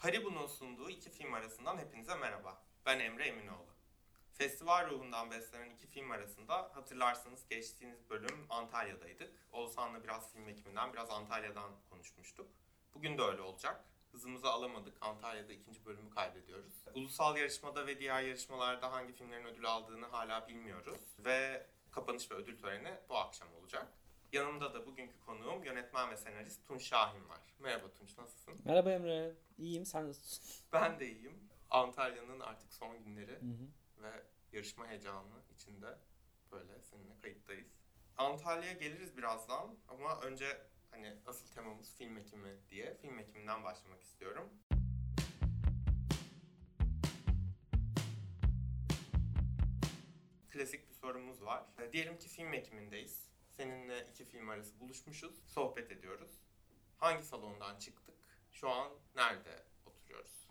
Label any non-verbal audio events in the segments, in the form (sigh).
Haribo'nun sunduğu iki film arasından hepinize merhaba. Ben Emre Eminoğlu. Festival ruhundan beslenen iki film arasında hatırlarsanız geçtiğimiz bölüm Antalya'daydık. Oğuzhan'la biraz film ekibinden, biraz Antalya'dan konuşmuştuk. Bugün de öyle olacak. Hızımızı alamadık. Antalya'da ikinci bölümü kaybediyoruz. Ulusal yarışmada ve diğer yarışmalarda hangi filmlerin ödül aldığını hala bilmiyoruz. Ve kapanış ve ödül töreni bu akşam olacak. Yanımda da bugünkü konuğum yönetmen ve senarist Tunç Şahin var. Merhaba Tunç, nasılsın? Merhaba Emre. İyiyim, sen nasılsın? (laughs) Ben de iyiyim. Antalya'nın artık son günleri Hı hı. ve yarışma heyecanı içinde böyle seninle kayıttayız. Antalya'ya geliriz birazdan ama önce hani asıl temamız film ekimi diye film ekiminden başlamak istiyorum. Klasik bir sorumuz var. Diyelim ki film ekimindeyiz. Seninle iki film arası buluşmuşuz. Sohbet ediyoruz. Hangi salondan çıktık? Şu an nerede oturuyoruz?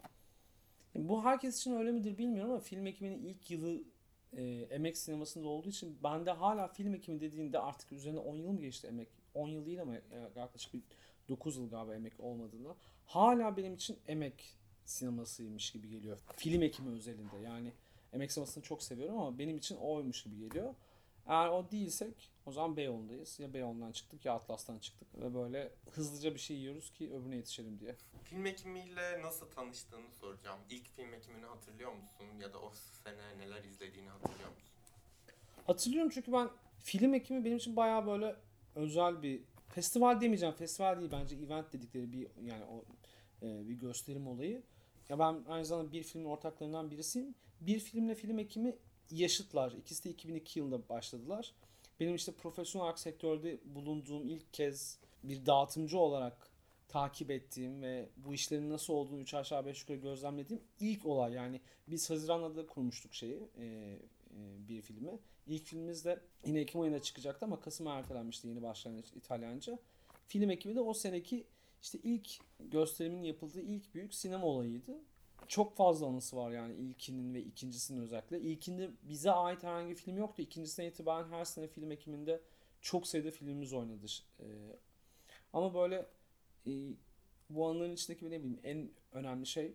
Bu herkes için öyle midir bilmiyorum ama film ekiminin ilk yılı e, emek sinemasında olduğu için bende hala film ekimi dediğinde artık üzerine 10 yıl mı geçti emek? 10 yıl değil ama e, yaklaşık bir 9 yıl galiba emek olmadığında. Hala benim için emek sinemasıymış gibi geliyor. Film ekimi özelinde yani emek sinemasını çok seviyorum ama benim için oymuş gibi geliyor. Eğer o değilsek o zaman Beyoğlu'ndayız. Ya Beyoğlu'ndan çıktık ya Atlas'tan çıktık ve böyle hızlıca bir şey yiyoruz ki öbürüne yetişelim diye. Film ekimiyle nasıl tanıştığını soracağım. İlk film ekimini hatırlıyor musun? Ya da o sene neler izlediğini hatırlıyor musun? Hatırlıyorum çünkü ben film ekimi benim için bayağı böyle özel bir festival demeyeceğim. Festival değil bence event dedikleri bir yani o e, bir gösterim olayı. Ya ben aynı zamanda bir filmin ortaklarından birisiyim. Bir filmle film ekimi yaşıtlar. İkisi de 2002 yılında başladılar. Benim işte profesyonel olarak sektörde bulunduğum ilk kez bir dağıtımcı olarak takip ettiğim ve bu işlerin nasıl olduğunu 3 aşağı 5 yukarı gözlemlediğim ilk olay. Yani biz Haziran'da da kurmuştuk şeyi e, e, bir filmi. İlk filmimiz de yine Ekim ayında çıkacaktı ama Kasım'a ertelenmişti yeni başlangıç İtalyanca. Film ekibi de o seneki işte ilk gösterimin yapıldığı ilk büyük sinema olayıydı. Çok fazla anısı var yani ilkinin ve ikincisinin özellikle. İlkinde bize ait herhangi bir film yoktu. İkincisine itibaren her sene film ekiminde çok sayıda filmimiz oynadı. Ee, ama böyle e, bu anıların içindeki ne bileyim en önemli şey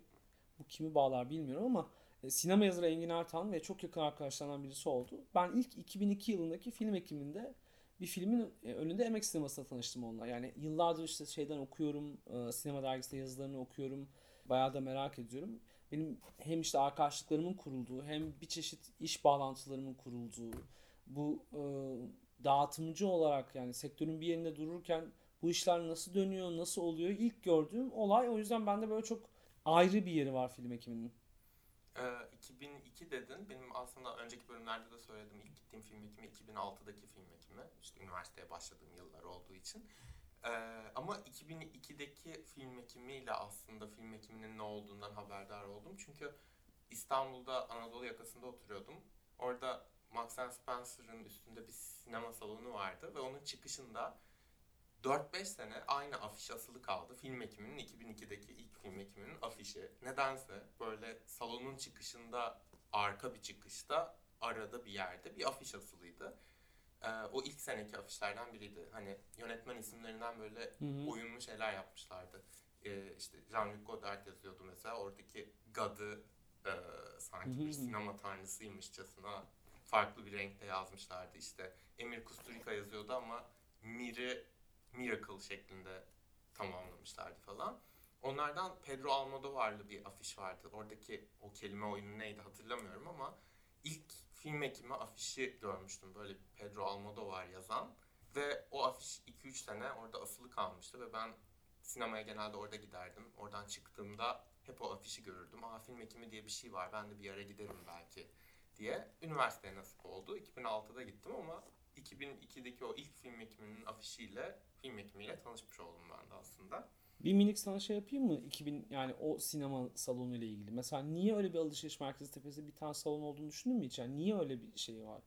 bu kimi bağlar bilmiyorum ama e, sinema yazarı Engin Ertan ve çok yakın arkadaşlarından birisi oldu. Ben ilk 2002 yılındaki film ekiminde bir filmin e, önünde emek sinemasına tanıştım onunla. Yani yıllardır işte şeyden okuyorum, e, sinema dergisinde yazılarını okuyorum. Bayağı da merak ediyorum. Benim hem işte arkadaşlıklarımın kurulduğu hem bir çeşit iş bağlantılarımın kurulduğu bu e, dağıtımcı olarak yani sektörün bir yerinde dururken bu işler nasıl dönüyor, nasıl oluyor ilk gördüğüm olay. O yüzden bende böyle çok ayrı bir yeri var film ekiminin. Ee, 2002 dedin. Benim aslında önceki bölümlerde de söyledim. İlk gittiğim film ekimi 2006'daki film ekimi. İşte üniversiteye başladığım yıllar olduğu için. Ee, ama 2002'deki film ekimiyle aslında film ekiminin ne olduğundan haberdar oldum. Çünkü İstanbul'da Anadolu yakasında oturuyordum. Orada Max Spencer'ın üstünde bir sinema salonu vardı ve onun çıkışında 4-5 sene aynı afiş asılı kaldı. Film ekiminin 2002'deki ilk film ekiminin afişi. Nedense böyle salonun çıkışında arka bir çıkışta arada bir yerde bir afiş asılıydı. Ee, o ilk seneki afişlerden biriydi. Hani yönetmen isimlerinden böyle Hı hı. oyunlu şeyler yapmışlardı. Ee, işte Jean-Luc Godard yazıyordu mesela. Oradaki God'ı e, sanki Hı hı bir sinema tanrısıymışçasına farklı bir renkte yazmışlardı. İşte Emir Kusturica yazıyordu ama Mir'i Miracle şeklinde tamamlamışlardı falan. Onlardan Pedro Almodovar'lı bir afiş vardı. Oradaki o kelime oyunu neydi hatırlamıyorum ama ilk film ekimi afişi görmüştüm. Böyle Pedro Almodovar yazan. Ve o afiş 2-3 sene orada asılı kalmıştı ve ben sinemaya genelde orada giderdim. Oradan çıktığımda hep o afişi görürdüm. Aa film ekimi diye bir şey var ben de bir ara giderim belki diye. Üniversiteye nasip oldu. 2006'da gittim ama 2002'deki o ilk film ekiminin afişiyle, film ekimiyle tanışmış oldum ben de aslında. Bir minik sana şey yapayım mı? 2000 yani o sinema salonu ile ilgili. Mesela niye öyle bir alışveriş merkezi tepesinde bir tane salon olduğunu düşündün mü hiç? Yani niye öyle bir şey var?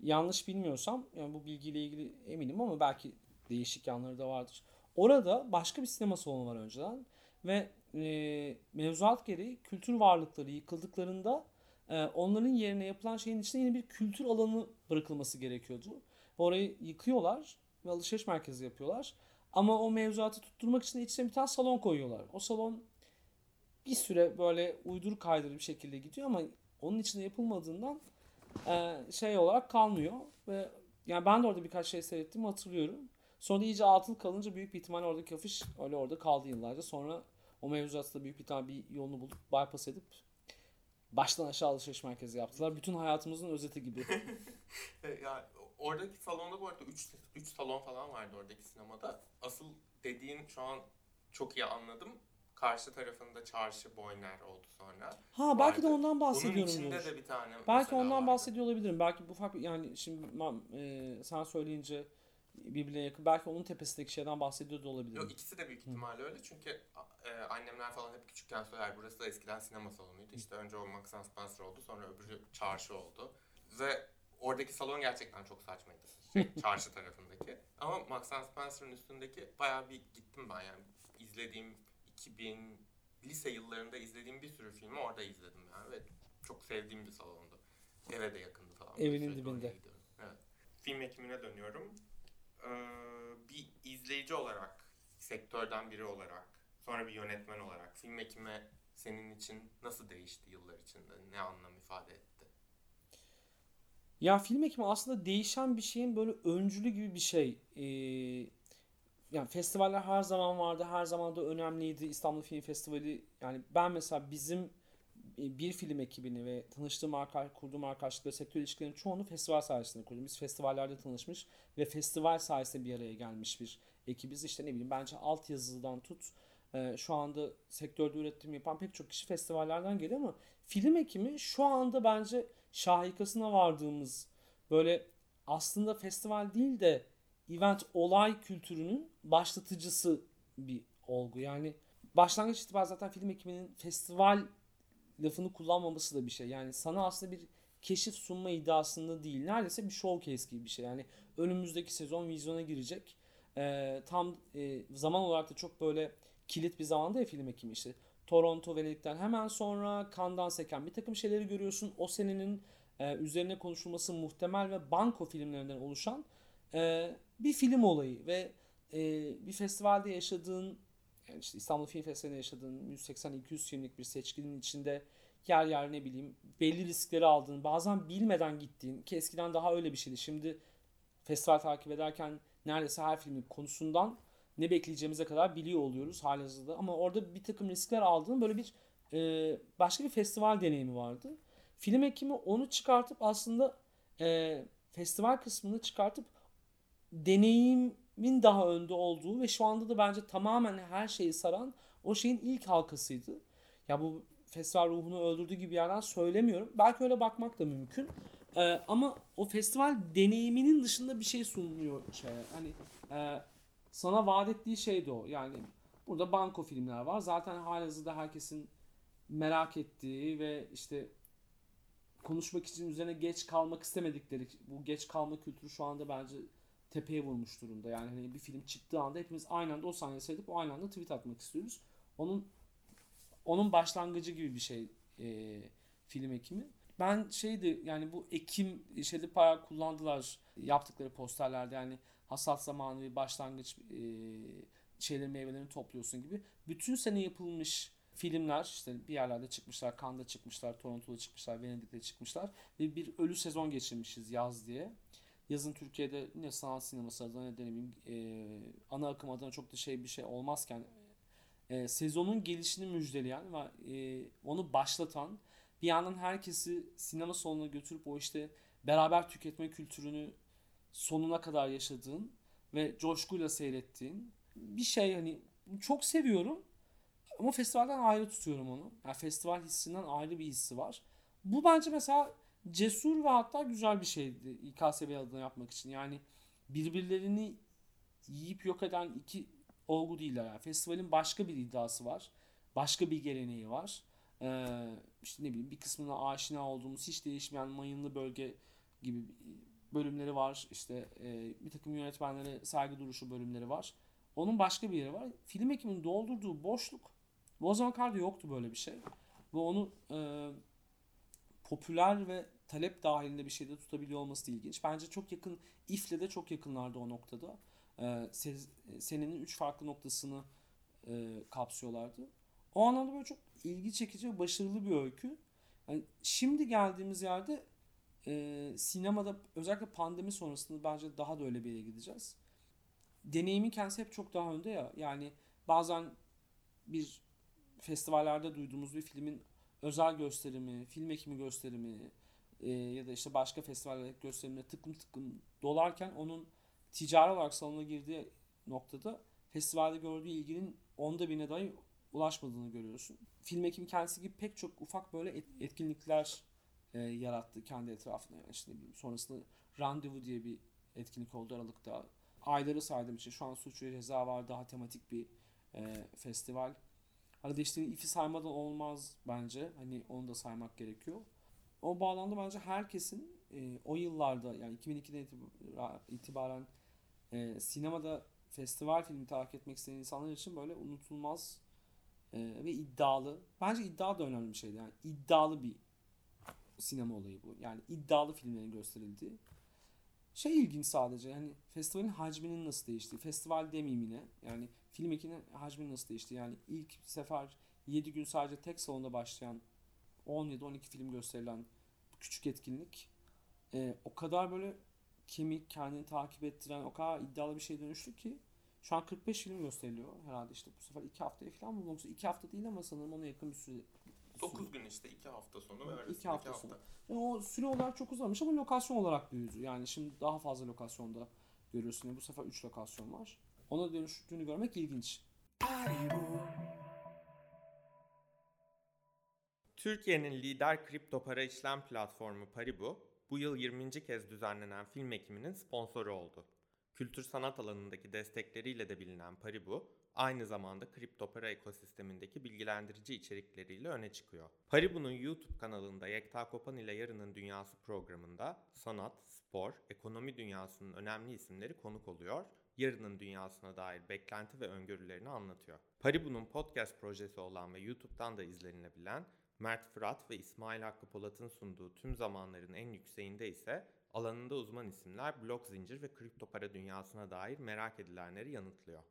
Yanlış bilmiyorsam yani bu bilgiyle ilgili eminim ama belki değişik yanları da vardır. Orada başka bir sinema salonu var önceden ve e, mevzuat gereği kültür varlıkları yıkıldıklarında e, onların yerine yapılan şeyin içine yeni bir kültür alanı bırakılması gerekiyordu. Orayı yıkıyorlar ve alışveriş merkezi yapıyorlar. Ama o mevzuatı tutturmak için içine bir tane salon koyuyorlar. O salon bir süre böyle uydur kaydır bir şekilde gidiyor ama onun içinde yapılmadığından e, şey olarak kalmıyor ve yani ben de orada birkaç şey seyrettim hatırlıyorum. Sonra iyice atıl kalınca büyük bir ihtimal oradaki afiş öyle orada kaldı yıllarca. Sonra o mevzuatı da büyük bir ihtimal bir yolunu bulup bypass edip baştan aşağı alışveriş merkezi yaptılar. Bütün hayatımızın özeti gibi. (laughs) ya oradaki salonda bu arada 3 3 salon falan vardı oradaki sinemada. Asıl dediğin şu an çok iyi anladım. Karşı tarafında çarşı Boyner oldu sonra. Ha belki Vardı. de ondan Bunun bahsediyorum. içinde diyormuş. de bir tane Belki ondan vardı. bahsediyor olabilirim. Belki bu farklı yani şimdi e, sen söyleyince birbirine yakın. Belki onun tepesindeki şeyden bahsediyor da olabilirim. Yok ikisi de büyük ihtimalle öyle çünkü e, annemler falan hep küçükken söyler burası da eskiden sinema salonuydu. İşte önce o Max Spencer oldu sonra öbürü çarşı oldu. Ve oradaki salon gerçekten çok saçmaydı. Şey, (laughs) çarşı tarafındaki. Ama Max Spencer'ın üstündeki bayağı bir gittim ben yani. izlediğim 2000 lise yıllarında izlediğim bir sürü filmi orada izledim yani ve çok sevdiğim bir salondu. Eve de yakındı falan. Evinin dibinde. Evet. Film ekimine dönüyorum. Ee, bir izleyici olarak, sektörden biri olarak, sonra bir yönetmen olarak film ekimi senin için nasıl değişti yıllar içinde? Ne anlam ifade etti? Ya film ekimi aslında değişen bir şeyin böyle öncülü gibi bir şey. Ee, yani festivaller her zaman vardı, her zaman da önemliydi. İstanbul Film Festivali yani ben mesela bizim e, bir film ekibini ve tanıştığım arka, kurduğum arkadaşlıkları, sektör ilişkilerinin çoğunu festival sayesinde kurdum. Biz festivallerde tanışmış ve festival sayesinde bir araya gelmiş bir ekibiz. İşte ne bileyim bence altyazıdan tut e, şu anda sektörde üretim yapan pek çok kişi festivallerden geliyor ama film ekimi şu anda bence şahikasına vardığımız böyle aslında festival değil de event olay kültürünün başlatıcısı bir olgu. Yani başlangıç itibariyle zaten film ekiminin festival lafını kullanmaması da bir şey. Yani sana aslında bir keşif sunma iddiasında değil. Neredeyse bir showcase gibi bir şey. Yani önümüzdeki sezon vizyona girecek. Ee, tam e, zaman olarak da çok böyle kilit bir zamanda ya film ekimi işte. Toronto Venedik'ten hemen sonra Cannes'dan seken bir takım şeyleri görüyorsun. O senenin e, üzerine konuşulması muhtemel ve banko filmlerinden oluşan e, bir film olayı ve e, bir festivalde yaşadığın yani işte İstanbul Film Festivali'nde yaşadığın 180-200 filmlik bir seçkinin içinde yer yer ne bileyim belli riskleri aldığın bazen bilmeden gittiğin ki eskiden daha öyle bir şeydi. Şimdi festival takip ederken neredeyse her filmin konusundan ne bekleyeceğimize kadar biliyor oluyoruz halihazırda. Ama orada bir takım riskler aldığın böyle bir e, başka bir festival deneyimi vardı. Film ekimi onu çıkartıp aslında e, festival kısmını çıkartıp deneyimin daha önde olduğu ve şu anda da bence tamamen her şeyi saran o şeyin ilk halkasıydı. Ya bu festival ruhunu öldürdüğü gibi yerden söylemiyorum. Belki öyle bakmak da mümkün. Ee, ama o festival deneyiminin dışında bir şey sunmuyor şeye. Hani e, sana vaat ettiği şey de o. Yani burada banko filmler var. Zaten halihazırda herkesin merak ettiği ve işte konuşmak için üzerine geç kalmak istemedikleri bu geç kalma kültürü şu anda bence tepeye vurmuş durumda. Yani hani bir film çıktığı anda hepimiz aynı anda o sahneyi seyredip o aynı anda tweet atmak istiyoruz. Onun onun başlangıcı gibi bir şey e, film ekimi. Ben şeydi yani bu ekim şeyde bayağı kullandılar yaptıkları posterlerde yani hasat zamanı bir başlangıç e, şeylerin meyvelerini topluyorsun gibi. Bütün sene yapılmış filmler işte bir yerlerde çıkmışlar, Cannes'da çıkmışlar, Toronto'da çıkmışlar, Venedik'te çıkmışlar ve bir ölü sezon geçirmişiz yaz diye. Yazın Türkiye'de ne sanat sineması adına ne de ne bileyim e, ana akım adına çok da şey bir şey olmazken e, sezonun gelişini müjdeleyen ve e, onu başlatan bir yandan herkesi sinema salonuna götürüp o işte beraber tüketme kültürünü sonuna kadar yaşadığın ve coşkuyla seyrettiğin bir şey hani çok seviyorum ama festivalden ayrı tutuyorum onu. Yani festival hissinden ayrı bir hissi var. Bu bence mesela cesur ve hatta güzel bir şeydi İKSV adına yapmak için. Yani birbirlerini yiyip yok eden iki olgu değiller. Yani festivalin başka bir iddiası var. Başka bir geleneği var. Ee, işte ne bileyim bir kısmına aşina olduğumuz hiç değişmeyen mayınlı bölge gibi bölümleri var. İşte e, bir takım yönetmenlere saygı duruşu bölümleri var. Onun başka bir yeri var. Film ekiminin doldurduğu boşluk bu o zaman kadar yoktu böyle bir şey. Ve onu e, popüler ve talep dahilinde bir şeyde tutabiliyor olması da ilginç. Bence çok yakın, İF'le de çok yakınlardı o noktada. E, se, senenin üç farklı noktasını e, kapsıyorlardı. O anlamda böyle çok ilgi çekici ve başarılı bir öykü. Yani şimdi geldiğimiz yerde e, sinemada özellikle pandemi sonrasında bence daha da öyle bir yere gideceğiz. Deneyimin kendisi hep çok daha önde ya. Yani bazen bir festivallerde duyduğumuz bir filmin özel gösterimi, film ekimi gösterimi e, ya da işte başka festivallerdeki gösterimde tıklım tıklım dolarken onun ticari olarak salona girdiği noktada festivalde gördüğü ilginin onda birine dahi ulaşmadığını görüyorsun. Film ekimi kendisi gibi pek çok ufak böyle etkinlikler e, yarattı kendi etrafında. Yani işte bileyim sonrasında Randevu diye bir etkinlik oldu Aralık'ta. Ayları saydım işte şu an Suç ve Ceza var daha tematik bir e, festival. Arada işte ifi saymadan olmaz bence. Hani onu da saymak gerekiyor. O bağlamda bence herkesin e, o yıllarda yani 2002'den itibaren e, sinemada festival filmi takip etmek isteyen insanlar için böyle unutulmaz e, ve iddialı. Bence iddia da önemli bir şeydi. Yani iddialı bir sinema olayı bu. Yani iddialı filmlerin gösterildiği. Şey ilginç sadece hani festivalin hacminin nasıl değiştiği. Festival demeyeyim yine. Yani film ekinin hacminin nasıl değişti. Yani ilk sefer 7 gün sadece tek salonda başlayan 17-12 film gösterilen küçük etkinlik e, o kadar böyle kemik kendini takip ettiren o kadar iddialı bir şey dönüştü ki şu an 45 film gösteriliyor herhalde işte bu sefer 2 haftaya falan mı? 2 hafta değil ama sanırım ona yakın bir süre 9 gün işte 2 hafta sonu ve arasında 2 hafta, hafta. sonu. Yani o süre olarak çok uzamış ama lokasyon olarak büyüdü. Yani şimdi daha fazla lokasyonda görüyorsun. Yani bu sefer 3 lokasyon var. Ona dönüştüğünü görmek ilginç. Türkiye'nin lider kripto para işlem platformu Paribu, bu yıl 20. kez düzenlenen film ekiminin sponsoru oldu. Kültür sanat alanındaki destekleriyle de bilinen Paribu, aynı zamanda kripto para ekosistemindeki bilgilendirici içerikleriyle öne çıkıyor. Paribu'nun YouTube kanalında Yekta Kopan ile Yarının Dünyası programında sanat, spor, ekonomi dünyasının önemli isimleri konuk oluyor, yarının dünyasına dair beklenti ve öngörülerini anlatıyor. Paribu'nun podcast projesi olan ve YouTube'dan da izlenilebilen Mert Fırat ve İsmail Hakkı Polat'ın sunduğu tüm zamanların en yükseğinde ise alanında uzman isimler blok zincir ve kripto para dünyasına dair merak edilenleri yanıtlıyor.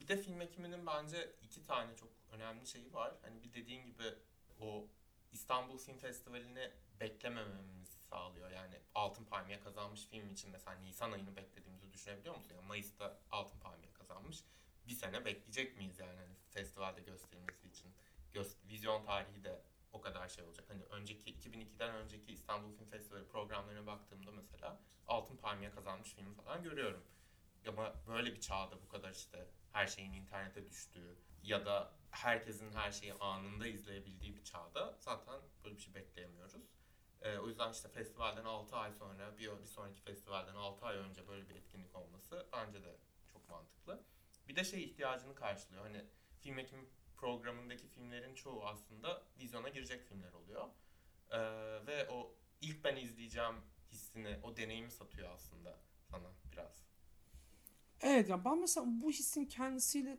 Bir de film ekiminin bence iki tane çok önemli şeyi var. Hani bir dediğin gibi o İstanbul Film Festivali'ni beklemememiz sağlıyor. Yani Altın Palmiye kazanmış film için mesela Nisan ayını beklediğimizi düşünebiliyor musun? Yani Mayıs'ta Altın Palmiye kazanmış. Bir sene bekleyecek miyiz yani hani festivalde gösterilmesi için? Gö- vizyon tarihi de o kadar şey olacak. Hani önceki 2002'den önceki İstanbul Film Festivali programlarına baktığımda mesela Altın Palmiye kazanmış film falan görüyorum. Ama böyle bir çağda bu kadar işte her şeyin internete düştüğü ya da herkesin her şeyi anında izleyebildiği bir çağda zaten böyle bir şey bekleyemiyoruz. Ee, o yüzden işte festivalden 6 ay sonra bir, bir sonraki festivalden 6 ay önce böyle bir etkinlik olması bence de çok mantıklı. Bir de şey ihtiyacını karşılıyor. Hani film ekim programındaki filmlerin çoğu aslında vizyona girecek filmler oluyor. Ee, ve o ilk ben izleyeceğim hissini, o deneyimi satıyor aslında sana biraz. Evet ya ben mesela bu hissin kendisiyle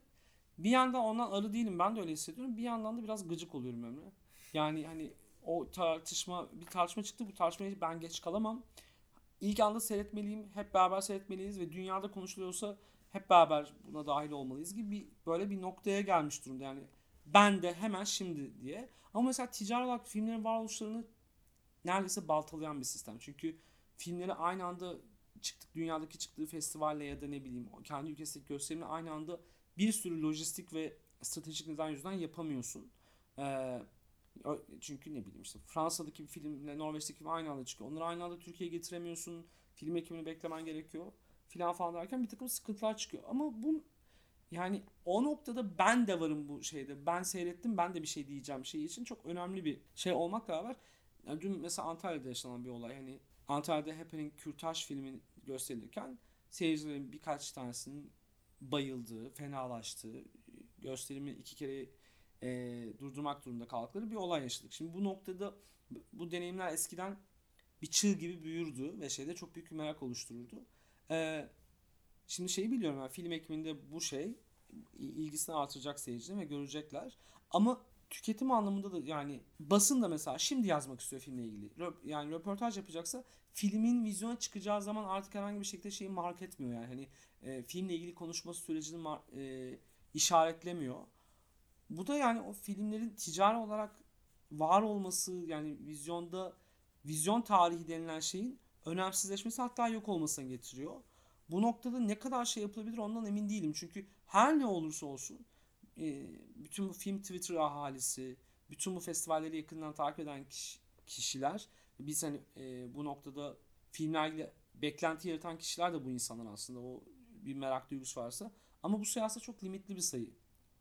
bir yandan ondan arı değilim ben de öyle hissediyorum. Bir yandan da biraz gıcık oluyorum Emre. Yani hani o tartışma bir tartışma çıktı bu tartışmayı ben geç kalamam. İlk anda seyretmeliyim. Hep beraber seyretmeliyiz ve dünyada konuşuluyorsa hep beraber buna dahil olmalıyız gibi bir, böyle bir noktaya gelmiş durumda. Yani ben de hemen şimdi diye. Ama mesela ticari olarak filmlerin varoluşlarını neredeyse baltalayan bir sistem. Çünkü filmleri aynı anda çıktık dünyadaki çıktığı festivalle ya da ne bileyim kendi ülkesindeki gösterimle aynı anda bir sürü lojistik ve stratejik neden yüzünden yapamıyorsun. Ee, çünkü ne bileyim işte Fransa'daki bir filmle Norveç'teki film aynı anda çıkıyor. Onları aynı anda Türkiye'ye getiremiyorsun. Film ekimini beklemen gerekiyor. Filan falan derken bir takım sıkıntılar çıkıyor. Ama bu yani o noktada ben de varım bu şeyde. Ben seyrettim ben de bir şey diyeceğim şey için çok önemli bir şey olmakla beraber. Yani dün mesela Antalya'da yaşanan bir olay. Hani Antalya'da Happening Kürtaj filmi gösterilirken seyircilerin birkaç tanesinin bayıldığı, fenalaştığı, gösterimi iki kere e, durdurmak durumunda kaldıkları bir olay yaşadık. Şimdi bu noktada bu deneyimler eskiden bir çığ gibi büyürdü ve şeyde çok büyük bir merak oluştururdu. E, şimdi şeyi biliyorum yani film ekiminde bu şey ilgisini artıracak seyircinin ve görecekler. Ama tüketim anlamında da yani basın da mesela şimdi yazmak istiyor filmle ilgili. Yani röportaj yapacaksa filmin vizyona çıkacağı zaman artık herhangi bir şekilde şeyi mark etmiyor yani. Hani e, filmle ilgili konuşması sürecini mar- e, işaretlemiyor. Bu da yani o filmlerin ticari olarak var olması yani vizyonda vizyon tarihi denilen şeyin önemsizleşmesi hatta yok olmasına getiriyor. Bu noktada ne kadar şey yapılabilir ondan emin değilim. Çünkü her ne olursa olsun e, bütün bu film Twitter ahalisi, bütün bu festivalleri yakından takip eden kişi, kişiler, biz hani e, bu noktada filmlerle beklenti yaratan kişiler de bu insanlar aslında o bir merak duygusu varsa. Ama bu sayı aslında çok limitli bir sayı.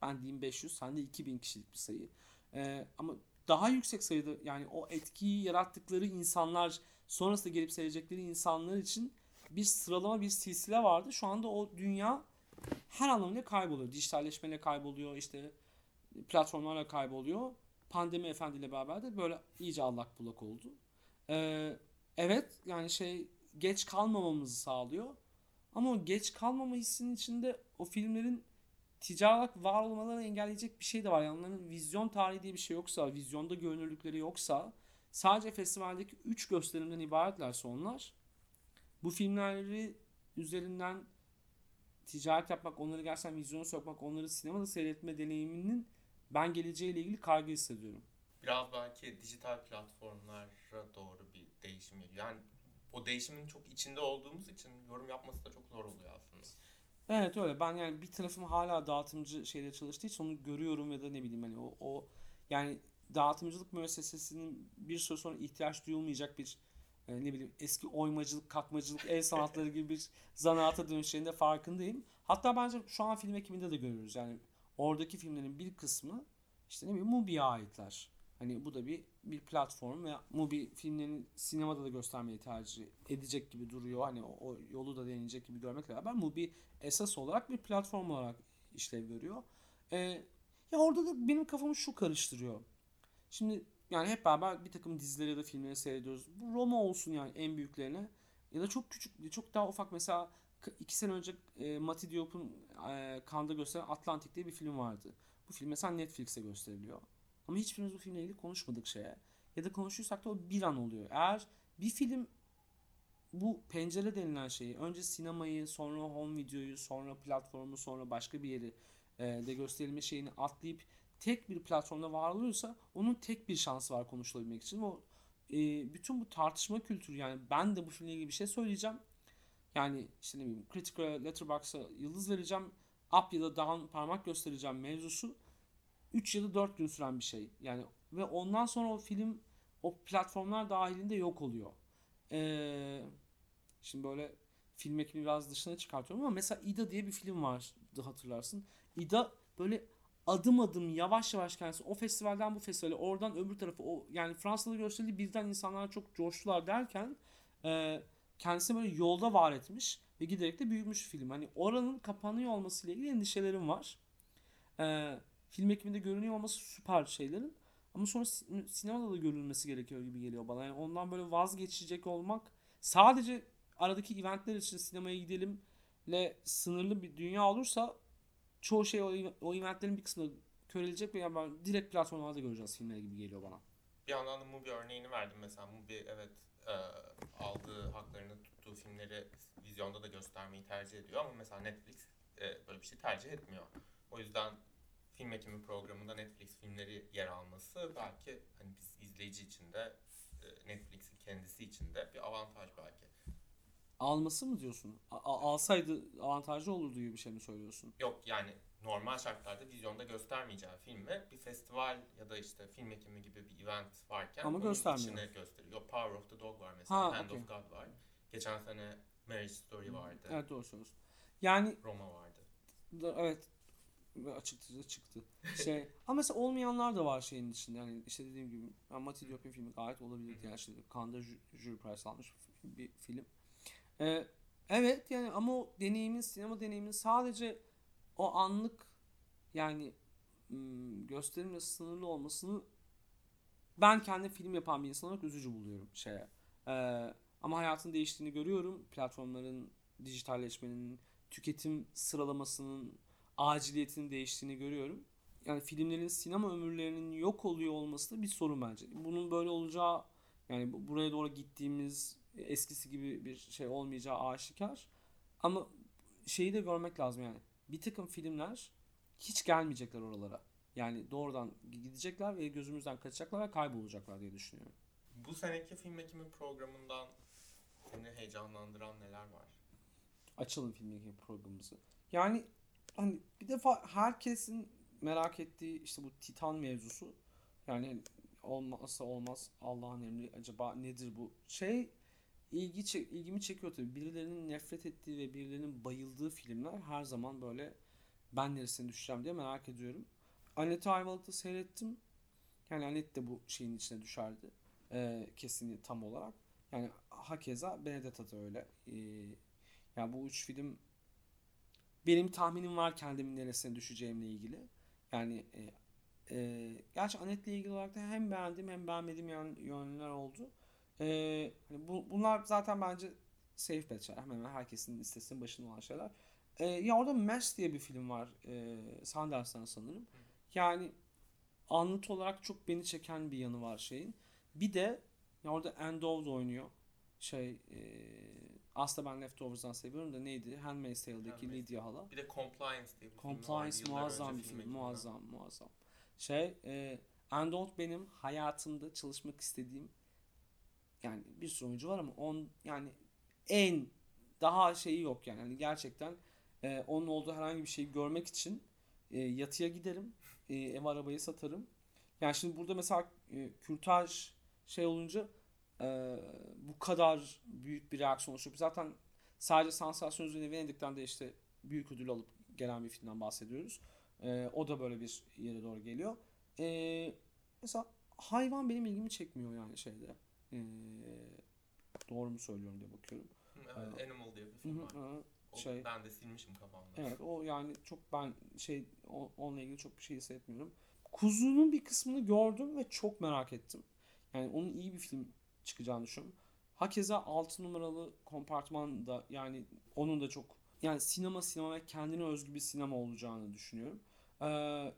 Ben diyeyim 500, sen de 2000 kişilik bir sayı. E, ama daha yüksek sayıda yani o etkiyi yarattıkları insanlar sonrasında gelip seyredecekleri insanlar için bir sıralama bir silsile vardı. Şu anda o dünya her anlamıyla kayboluyor. Dijitalleşmeyle kayboluyor. işte platformlarla kayboluyor. Pandemi efendiyle beraber de böyle iyice allak bullak oldu. Ee, evet yani şey geç kalmamamızı sağlıyor. Ama o geç kalmama hissinin içinde o filmlerin ticari var olmalarını engelleyecek bir şey de var. Yani onların vizyon tarihi diye bir şey yoksa, vizyonda görünürlükleri yoksa sadece festivaldeki 3 gösterimden ibaretlerse onlar bu filmleri üzerinden ticaret yapmak, onları gerçekten vizyona sokmak, onları sinemada seyretme deneyiminin ben geleceğiyle ilgili kaygı hissediyorum. Biraz belki dijital platformlara doğru bir değişim geliyor. Yani o değişimin çok içinde olduğumuz için yorum yapması da çok zor oluyor aslında. Evet öyle. Ben yani bir tarafım hala dağıtımcı şeyde çalıştığı için onu görüyorum ya da ne bileyim hani o, o yani dağıtımcılık müessesesinin bir süre sonra ihtiyaç duyulmayacak bir e, ne bileyim eski oymacılık, kakmacılık, el sanatları gibi bir zanaata dönüşlerinde farkındayım. Hatta bence şu an film ekibinde de görüyoruz. Yani oradaki filmlerin bir kısmı işte ne bileyim Mubi'ye aitler. Hani bu da bir bir platform ve Mubi filmlerini sinemada da göstermeyi tercih edecek gibi duruyor. Hani o, o yolu da deneyecek gibi görmekle beraber Mubi esas olarak bir platform olarak işlev görüyor. Ee, ya orada da benim kafamı şu karıştırıyor. Şimdi yani hep beraber bir takım dizileri ya da filmleri seyrediyoruz. Bu Roma olsun yani en büyüklerine. Ya da çok küçük, çok daha ufak mesela iki sene önce e, Mati Diop'un e, Kanda gösteren Atlantik diye bir film vardı. Bu film mesela Netflix'e gösteriliyor. Ama hiçbirimiz bu filmle ilgili konuşmadık şeye. Ya da konuşursak da o bir an oluyor. Eğer bir film bu pencere denilen şeyi önce sinemayı sonra home videoyu sonra platformu sonra başka bir yeri e, de gösterilme şeyini atlayıp tek bir platformda var oluyorsa onun tek bir şansı var konuşulabilmek için. O e, bütün bu tartışma kültürü yani ben de bu filmle ilgili bir şey söyleyeceğim. Yani işte ne bileyim Critical Letterboxd'a yıldız vereceğim. Up ya da down parmak göstereceğim mevzusu 3 ya da 4 gün süren bir şey. Yani ve ondan sonra o film o platformlar dahilinde yok oluyor. Ee, şimdi böyle film ekibini biraz dışına çıkartıyorum ama mesela Ida diye bir film vardı hatırlarsın. Ida böyle adım adım yavaş yavaş kendisi o festivalden bu festivale oradan öbür tarafı o yani Fransa'da gösterildiği birden insanlar çok coştular derken e, kendisi böyle yolda var etmiş ve giderek de büyümüş film. Hani oranın kapanıyor olmasıyla ilgili endişelerim var. E, film ekibinde görünüyor olması süper şeylerin. Ama sonra sinemada da görülmesi gerekiyor gibi geliyor bana. Yani ondan böyle vazgeçecek olmak sadece aradaki eventler için sinemaya gidelimle sınırlı bir dünya olursa çoğu şey o, o eventlerin bir kısmında körelecek ve yani ben direkt platformlarda göreceğiz filmler gibi geliyor bana. Bir yandan da Mubi örneğini verdim mesela. Mubi evet e, aldığı haklarını tuttuğu filmleri vizyonda da göstermeyi tercih ediyor ama mesela Netflix e, böyle bir şey tercih etmiyor. O yüzden film ekimi programında Netflix filmleri yer alması belki hani biz izleyici için de e, Netflix'in kendisi için de bir avantaj belki. Alması mı diyorsun? A- alsaydı avantajlı olurdu gibi bir şey mi söylüyorsun? Yok yani normal şartlarda vizyonda göstermeyeceği filmi bir festival ya da işte film ekimi gibi bir event varken Ama göstermiyor. içine gösteriyor. Power of the Dog var mesela, Ha, Hand okay. of God var. Geçen sene Marriage Story vardı. Evet doğru söylüyorsun. Yani Roma vardı. da, evet ve açıkçası çıktı. Şey (laughs) ama mesela olmayanlar da var şeyin içinde. Yani işte dediğim gibi yani Mati Diop'un filmi gayet olabilir. Yani işte Cannes'da jü- jüri prize almış bir film. Ee, evet yani ama o deneyimin sinema deneyimin sadece o anlık yani gösterimle sınırlı olmasını ben kendi film yapan bir insan olarak üzücü buluyorum şeye. Ee, ama hayatın değiştiğini görüyorum. Platformların dijitalleşmenin, tüketim sıralamasının aciliyetinin değiştiğini görüyorum. yani filmlerin sinema ömürlerinin yok oluyor olması da bir sorun bence. Bunun böyle olacağı yani bu- buraya doğru gittiğimiz eskisi gibi bir şey olmayacağı aşikar. Ama şeyi de görmek lazım yani. Bir takım filmler hiç gelmeyecekler oralara. Yani doğrudan gidecekler ve gözümüzden kaçacaklar ve kaybolacaklar diye düşünüyorum. Bu seneki film ekimi programından seni heyecanlandıran neler var? Açalım filmi programımızı. Yani hani bir defa herkesin merak ettiği işte bu Titan mevzusu. Yani olmazsa olmaz Allah'ın emri acaba nedir bu? Şey ilgi çek- ilgimi çekiyor tabii. Birilerinin nefret ettiği ve birilerinin bayıldığı filmler her zaman böyle ben neresine düşeceğim diye merak ediyorum. Annette Ayvalık'ta seyrettim. Yani Annette de bu şeyin içine düşerdi. Ee, kesinlikle tam olarak. Yani hakeza Benedetta da öyle. Ee, yani bu üç film benim tahminim var kendimin neresine düşeceğimle ilgili. Yani e, e, gerçi Annette'le ilgili olarak da hem beğendiğim hem beğenmediğim yön- yönler oldu. E, hani bu, bunlar zaten bence safe bet şeyler. Hemen hemen herkesin listesinin başında olan şeyler. E, ya orada Mesh diye bir film var. E, Sundance'dan sanırım. Yani anlatı olarak çok beni çeken bir yanı var şeyin. Bir de ya orada Endowes oynuyor. Şey e, aslında ben Leftovers'dan seviyorum da neydi? Handmaid's Tale'deki Handmaid's Lydia hala. Bir de Compliance diye bir film vardı Compliance muazzam bir film film. Muazzam muazzam. Şey e, Endowes benim hayatımda çalışmak istediğim yani bir sürü oyuncu var ama on yani en daha şeyi yok yani. Hani gerçekten e, onun olduğu herhangi bir şeyi görmek için e, yatıya giderim. E, ev arabayı satarım. Yani şimdi burada mesela e, kürtaj şey olunca e, bu kadar büyük bir reaksiyon oluşuyor. Zaten sadece sansasyon üzerine Venedik'ten de işte büyük ödül alıp gelen bir filmden bahsediyoruz. E, o da böyle bir yere doğru geliyor. E, mesela hayvan benim ilgimi çekmiyor yani şeyde. E, doğru mu söylüyorum diye bakıyorum. Evet, Animal diye bir film hı, var. hı. O- şey- Ben de silmişim kafamda. Evet o yani çok ben şey o- onunla ilgili çok bir şey hissetmiyorum. Kuzu'nun bir kısmını gördüm ve çok merak ettim. Yani onun iyi bir film çıkacağını düşünüyorum. Hakeza 6 numaralı kompartman da yani onun da çok yani sinema sinema ve kendine özgü bir sinema olacağını düşünüyorum. Ee,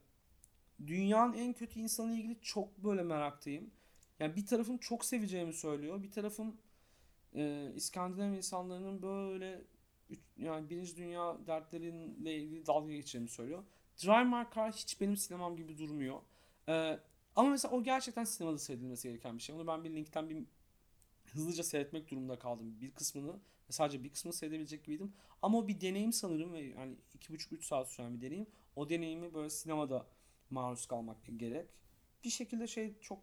dünyanın en kötü insanı ilgili çok böyle meraktayım. Yani bir tarafım çok seveceğimi söylüyor. Bir tarafım e, İskandinav insanlarının böyle yani birinci dünya dertleriyle ilgili dalga geçeceğimi söylüyor. Drive My Car hiç benim sinemam gibi durmuyor. Ee, ama mesela o gerçekten sinemada seyredilmesi gereken bir şey. Onu ben bir linkten bir hızlıca seyretmek durumunda kaldım. Bir kısmını sadece bir kısmını seyredebilecek gibiydim. Ama o bir deneyim sanırım ve yani iki buçuk üç saat süren bir deneyim. O deneyimi böyle sinemada maruz kalmak gerek. Bir şekilde şey çok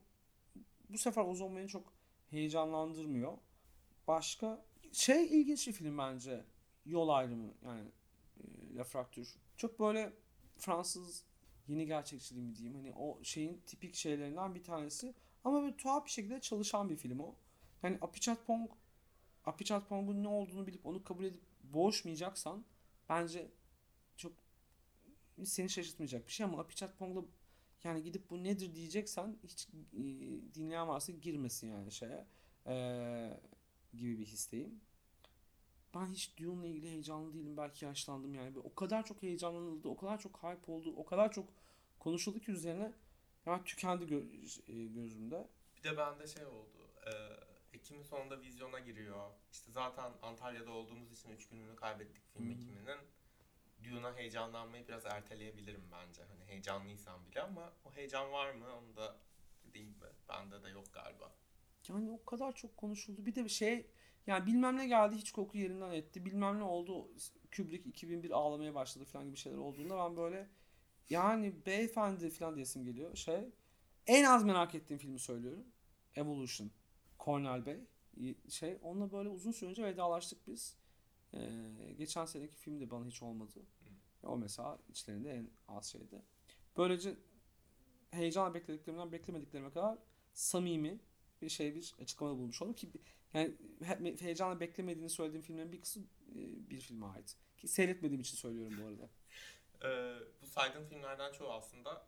bu sefer o zaman beni çok heyecanlandırmıyor. Başka şey ilginç bir film bence. Yol ayrımı yani e, La Fracture. Çok böyle Fransız yeni gerçekçiliği mi diyeyim. Hani o şeyin tipik şeylerinden bir tanesi. Ama böyle tuhaf bir şekilde çalışan bir film o. Yani Apichatpong Apichatpong'un ne olduğunu bilip onu kabul edip boğuşmayacaksan bence çok seni şaşırtmayacak bir şey ama Apichatpong'la yani gidip bu nedir diyeceksen hiç e, dinleyen varsa girmesin yani şeye. Ee, gibi bir histeyim. Ben hiç Dune'la ilgili heyecanlı değilim. Belki yaşlandım yani. O kadar çok heyecanlanıldı, o kadar çok hype oldu, o kadar çok konuşuldu ki üzerine yani tükendi gö- e, gözümde. Bir de bende şey oldu. E, Ekim'in sonunda vizyona giriyor. İşte zaten Antalya'da olduğumuz için 3 gününü kaybettik film hı. ekiminin. Dune'a heyecanlanmayı biraz erteleyebilirim bence. Hani heyecanlıysam bile ama o heyecan var mı onu da dediğim gibi bende de yok galiba. Yani o kadar çok konuşuldu. Bir de bir şey yani bilmem ne geldi hiç koku yerinden etti. Bilmem ne oldu Kubrick 2001 ağlamaya başladı falan gibi şeyler olduğunda ben böyle yani beyefendi falan diyesim geliyor. Şey en az merak ettiğim filmi söylüyorum. Evolution. Cornel Bey. Şey onunla böyle uzun süre önce vedalaştık biz. Ee, geçen seneki film de bana hiç olmadı. O mesela içlerinde en az şeydi. Böylece heyecanla beklediklerimden beklemediklerime kadar samimi bir şey bir açıklamada bulmuş oldum ki yani he- heyecanla beklemediğini söylediğim filmlerin bir kısmı e, bir filme ait. Ki seyretmediğim için söylüyorum bu arada. (laughs) Ee, bu saydığın filmlerden çoğu aslında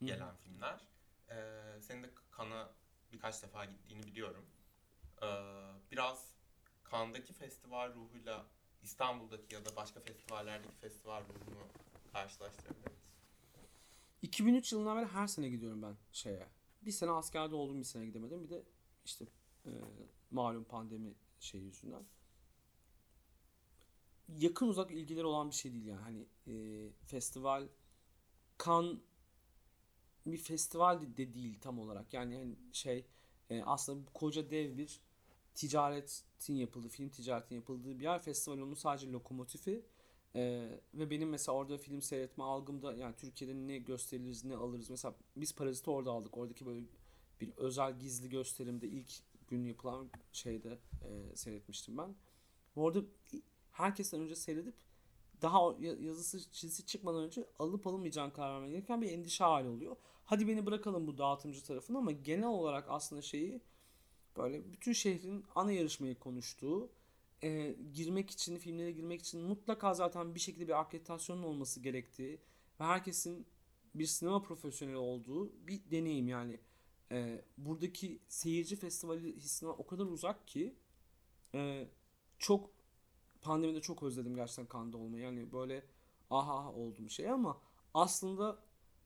Hı. gelen filmler. Ee, senin de Cannes'a birkaç defa gittiğini biliyorum. Ee, biraz Cannes'daki festival ruhuyla İstanbul'daki ya da başka festivallerdeki festival ruhunu karşılaştırabilir misin? 2003 yılından beri her sene gidiyorum ben şeye. Bir sene askerde oldum bir sene gidemedim. Bir de işte e, malum pandemi şey yüzünden. Yakın uzak ilgileri olan bir şey değil yani. Hani e, festival kan bir festival de değil tam olarak. Yani hani şey e, aslında koca dev bir ticaretin yapıldığı, film ticaretin yapıldığı bir yer. Festival onun sadece lokomotifi. Ee, ve benim mesela orada film seyretme algımda yani Türkiye'de ne gösteriliriz ne alırız. Mesela biz Parazit'i orada aldık. Oradaki böyle bir özel gizli gösterimde ilk gün yapılan şeyde e, seyretmiştim ben. Orada herkesten önce seyredip daha yazısı çizisi çıkmadan önce alıp alınmayacağını karar vermek gereken bir endişe hali oluyor. Hadi beni bırakalım bu dağıtımcı tarafını ama genel olarak aslında şeyi böyle bütün şehrin ana yarışmayı konuştuğu e, girmek için, filmlere girmek için mutlaka zaten bir şekilde bir akreditasyonun olması gerektiği ve herkesin bir sinema profesyoneli olduğu bir deneyim yani. E, buradaki seyirci festivali hissinden o kadar uzak ki e, çok pandemide çok özledim gerçekten kanda olmayı. Yani böyle aha oldum şey ama aslında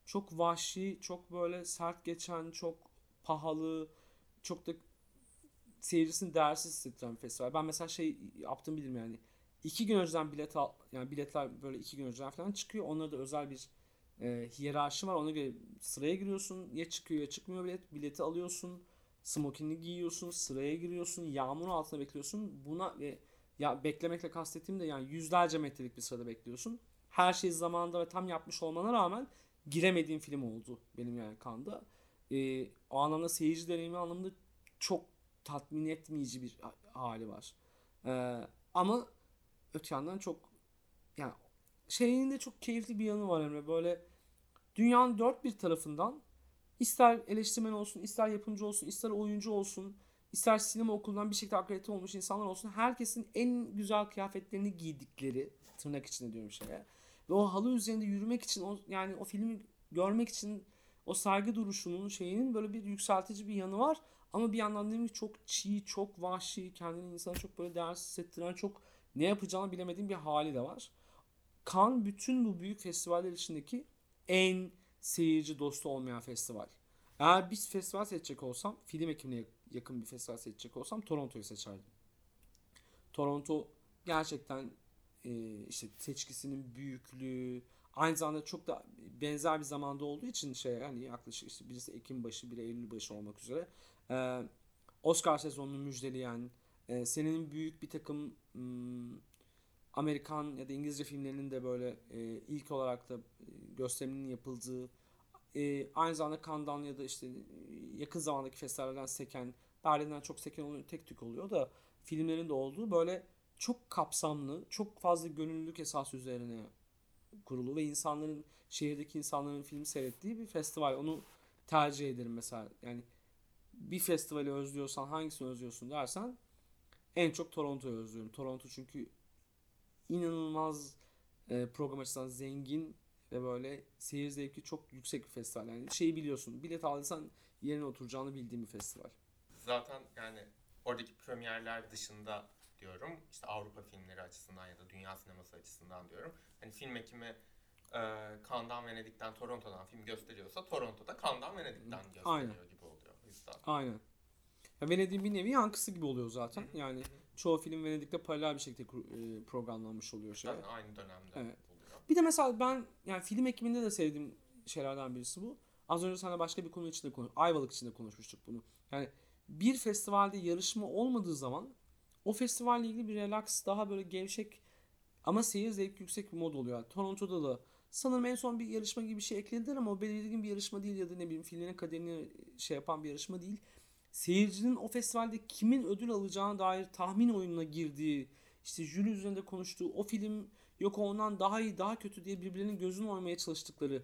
çok vahşi, çok böyle sert geçen, çok pahalı, çok da seyircisini değersiz hissettiren bir festival. Ben mesela şey yaptım bilirim yani. iki gün önceden bilet al, yani biletler böyle iki gün önceden falan çıkıyor. Onlarda da özel bir e, hiyerarşi var. Ona göre sıraya giriyorsun. Ya çıkıyor ya çıkmıyor bilet. Bileti alıyorsun. Smokingini giyiyorsun. Sıraya giriyorsun. Yağmur altında bekliyorsun. Buna e, ya beklemekle kastettiğim de yani yüzlerce metrelik bir sırada bekliyorsun. Her şeyi zamanında ve tam yapmış olmana rağmen giremediğim film oldu benim yani kanda. E, o anlamda seyirci deneyimi anlamında çok tatmin etmeyici bir hali var. Ee, ama öte yandan çok yani şeyin de çok keyifli bir yanı var Emre. Böyle dünyanın dört bir tarafından ister eleştirmen olsun, ister yapımcı olsun, ister oyuncu olsun, ister sinema okulundan bir şekilde akredite olmuş insanlar olsun. Herkesin en güzel kıyafetlerini giydikleri tırnak içinde diyorum şeye. Ve o halı üzerinde yürümek için o yani o filmi görmek için o saygı duruşunun şeyinin böyle bir yükseltici bir yanı var. Ama bir yandan dedim ki çok çiğ, çok vahşi, kendini insana çok böyle değersiz hissettiren, çok ne yapacağını bilemediğim bir hali de var. Kan bütün bu büyük festivaller içindeki en seyirci dostu olmayan festival. Eğer bir festival seçecek olsam, film ekimine yakın bir festival seçecek olsam Toronto'yu seçerdim. Toronto gerçekten e, işte seçkisinin büyüklüğü, aynı zamanda çok da benzer bir zamanda olduğu için şey yani yaklaşık işte birisi Ekim başı, biri Eylül başı olmak üzere e, Oscar sezonunu müjdeleyen, e, senin büyük bir takım m, Amerikan ya da İngilizce filmlerinin de böyle e, ilk olarak da gösteriminin yapıldığı, e, aynı zamanda Cannes'dan ya da işte yakın zamandaki festivallerden seken, Berlin'den çok seken oluyor, tek tük oluyor da filmlerin de olduğu böyle çok kapsamlı, çok fazla gönüllülük esası üzerine kurulu ve insanların şehirdeki insanların filmi seyrettiği bir festival. Onu tercih ederim mesela. Yani bir festivali özlüyorsan hangisini özlüyorsun dersen en çok Toronto'yu özlüyorum. Toronto çünkü inanılmaz e, program açısından zengin ve böyle seyir zevki çok yüksek bir festival. Yani şeyi biliyorsun. Bilet aldıysan yerine oturacağını bildiğim bir festival. Zaten yani oradaki premierler dışında diyorum. işte Avrupa filmleri açısından ya da dünya sineması açısından diyorum. Hani film ekimi e, Cannes'dan Venedik'ten Toronto'dan film gösteriyorsa Toronto'da Cannes'dan Venedik'ten gösteriyor Aynen. Yüzden. Aynen. Ya Venedik'in bir nevi yankısı gibi oluyor zaten. Yani çoğu film Venedik'te paralel bir şekilde e, programlanmış oluyor şey. Yani aynı dönemde evet. oluyor. Bir de mesela ben yani film ekiminde de sevdiğim şeylerden birisi bu. Az önce sana başka bir konu içinde konuş, Ayvalık içinde konuşmuştuk bunu. Yani bir festivalde yarışma olmadığı zaman o festivalle ilgili bir relax, daha böyle gevşek ama seyir zevki yüksek bir mod oluyor. Toronto'da da Sanırım en son bir yarışma gibi bir şey eklediler ama o belirgin bir yarışma değil ya da ne bileyim filmlerin kaderini şey yapan bir yarışma değil. Seyircinin o festivalde kimin ödül alacağına dair tahmin oyununa girdiği, işte jüri üzerinde konuştuğu, o film yok ondan daha iyi daha kötü diye birbirlerinin gözünü oymaya çalıştıkları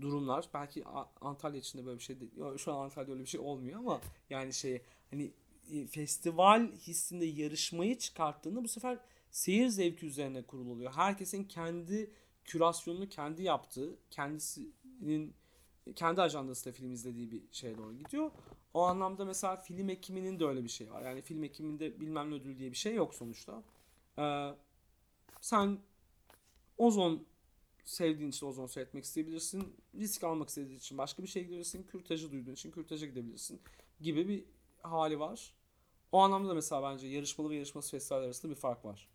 durumlar. Belki Antalya içinde böyle bir şey değil. Şu an Antalya'da öyle bir şey olmuyor ama yani şey hani e, festival hissinde yarışmayı çıkarttığında bu sefer seyir zevki üzerine kurulu Herkesin kendi kürasyonunu kendi yaptığı, kendisinin kendi ajandasıyla film izlediği bir şeye doğru gidiyor. O anlamda mesela film ekiminin de öyle bir şey var. Yani film ekiminde bilmem ne ödül diye bir şey yok sonuçta. Ee, sen Ozon sevdiğin için Ozon seyretmek isteyebilirsin. Risk almak istediğin için başka bir şey gidebilirsin. Kürtajı duyduğun için kürtaja gidebilirsin. Gibi bir hali var. O anlamda da mesela bence yarışmalı ve yarışması festival arasında bir fark var.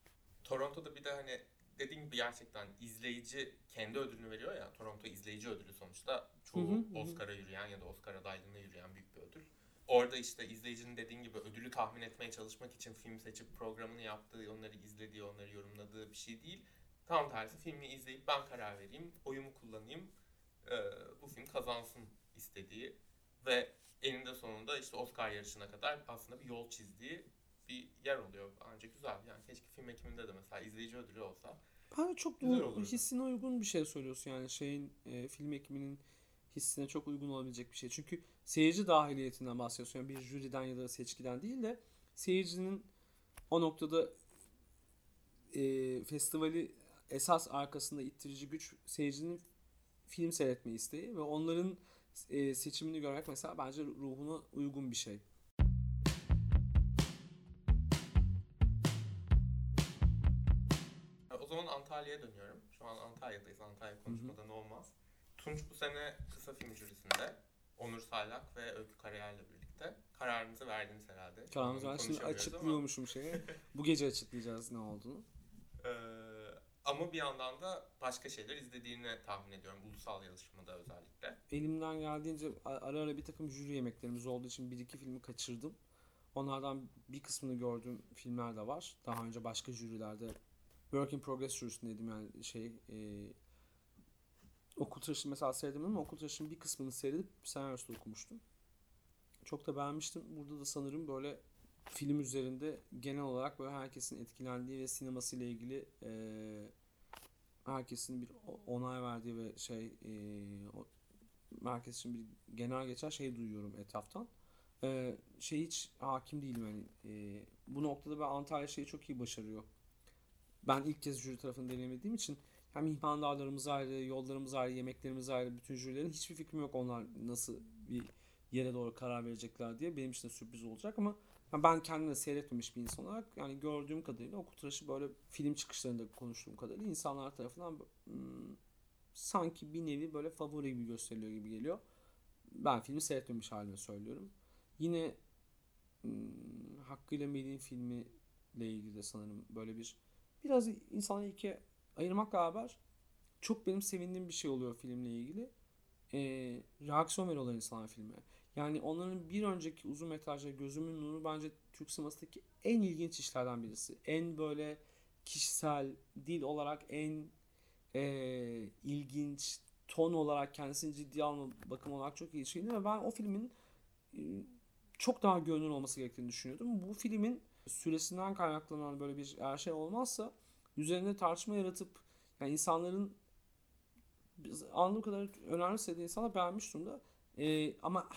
Toronto'da bir de hani dediğim gibi gerçekten izleyici kendi ödülünü veriyor ya. Toronto izleyici ödülü sonuçta çoğu. Oscar'a yürüyen ya da Oscar adaylığına yürüyen büyük bir ödül. Orada işte izleyicinin dediğin gibi ödülü tahmin etmeye çalışmak için film seçip programını yaptığı, onları izlediği, onları yorumladığı bir şey değil. Tam tersi filmi izleyip ben karar vereyim, oyumu kullanayım, e, bu film kazansın istediği ve eninde sonunda işte Oscar yarışına kadar aslında bir yol çizdiği bir yer oluyor. Bence güzel. Yani keşke film ekiminde de mesela izleyici ödülü olsa. Bence çok olurdu. hissine uygun bir şey söylüyorsun yani şeyin e, film ekiminin hissine çok uygun olabilecek bir şey. Çünkü seyirci dahiliyetinden bahsediyorsun. Yani bir jüriden ya da seçkiden değil de seyircinin o noktada e, festivali esas arkasında ittirici güç seyircinin film seyretme isteği ve onların e, seçimini görmek mesela bence ruhuna uygun bir şey. Antalya'ya dönüyorum. Şu an Antalya'dayız. Antalya konuşmadan olmaz. Tunç bu sene kısa film jürisinde. Onur Salak ve Öykü Karayel'le birlikte. Kararınızı verdiniz herhalde. Kararımızı ben şimdi konuşamıyoruz ama. açıklıyormuşum şeye. Bu gece açıklayacağız ne olduğunu. Ee, ama bir yandan da başka şeyler izlediğini tahmin ediyorum. Ulusal yarışmada özellikle. elimden geldiğince ara ara bir takım jüri yemeklerimiz olduğu için bir iki filmi kaçırdım. Onlardan bir kısmını gördüğüm filmler de var. Daha önce başka jürilerde Work in Progress jürisindeydim yani şey e, okul tıraşı mesela seyredemedim ama okul tıraşının bir kısmını seyredip senaryosu okumuştum. Çok da beğenmiştim. Burada da sanırım böyle film üzerinde genel olarak böyle herkesin etkilendiği ve sinemasıyla ilgili e, herkesin bir onay verdiği ve şey e, herkes için bir genel geçer şey duyuyorum etraftan. Ee, şey hiç hakim değilim yani. Ee, bu noktada ben Antalya şeyi çok iyi başarıyor. Ben ilk kez jüri tarafını deneyimlediğim için hem ihmandarlarımız ayrı, yollarımız ayrı, yemeklerimiz ayrı, bütün jürilerin hiçbir fikrim yok onlar nasıl bir yere doğru karar verecekler diye. Benim için de sürpriz olacak ama ben kendim de seyretmemiş bir insan olarak yani gördüğüm kadarıyla okul tıraşı böyle film çıkışlarında konuştuğum kadarıyla insanlar tarafından hmm, sanki bir nevi böyle favori gibi gösteriliyor gibi geliyor. Ben filmi seyretmemiş halini söylüyorum. Yine hmm, hakkıyla Melih'in filmiyle ilgili de sanırım böyle bir biraz insanları ikiye ayırmakla beraber çok benim sevindiğim bir şey oluyor filmle ilgili. Ee, reaksiyon veriyorlar insanlar filme. Yani onların bir önceki uzun metrajları Gözümün Nuru bence Türk sinemasındaki en ilginç işlerden birisi. En böyle kişisel, dil olarak en e, ilginç, ton olarak kendisini ciddiye alma bakım olarak çok iyi şeydi ve ben o filmin e, çok daha görünür olması gerektiğini düşünüyordum. Bu filmin süresinden kaynaklanan böyle bir şey olmazsa üzerinde tartışma yaratıp yani insanların anladığım kadar önemli sevdiği insanlar beğenmiş durumda. E, ama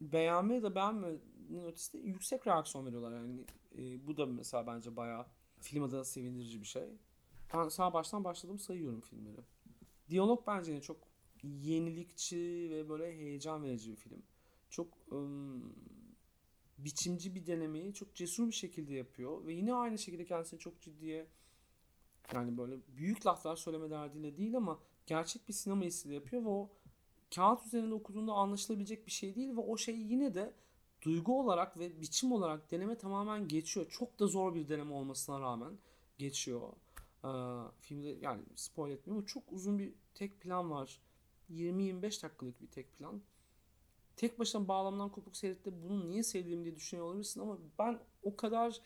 beğenme ya da beğenmenin ötesinde yüksek reaksiyon veriyorlar yani. E, bu da mesela bence bayağı film adına sevindirici bir şey. Ben sağ baştan başladım sayıyorum filmleri. Diyalog bence yine çok yenilikçi ve böyle heyecan verici bir film. Çok ım, biçimci bir denemeyi çok cesur bir şekilde yapıyor ve yine aynı şekilde kendisini çok ciddiye yani böyle büyük laflar söyleme derdiyle değil ama gerçek bir sinema hissiyle yapıyor ve o kağıt üzerinde okuduğunda anlaşılabilecek bir şey değil ve o şey yine de duygu olarak ve biçim olarak deneme tamamen geçiyor. Çok da zor bir deneme olmasına rağmen geçiyor. Ee, filmde yani spoil etmiyorum ama çok uzun bir tek plan var. 20-25 dakikalık bir tek plan. Tek başına bağlamdan kopuk seyretti bunu niye sevdiğim diye düşünüyor olabilirsin ama ben o kadar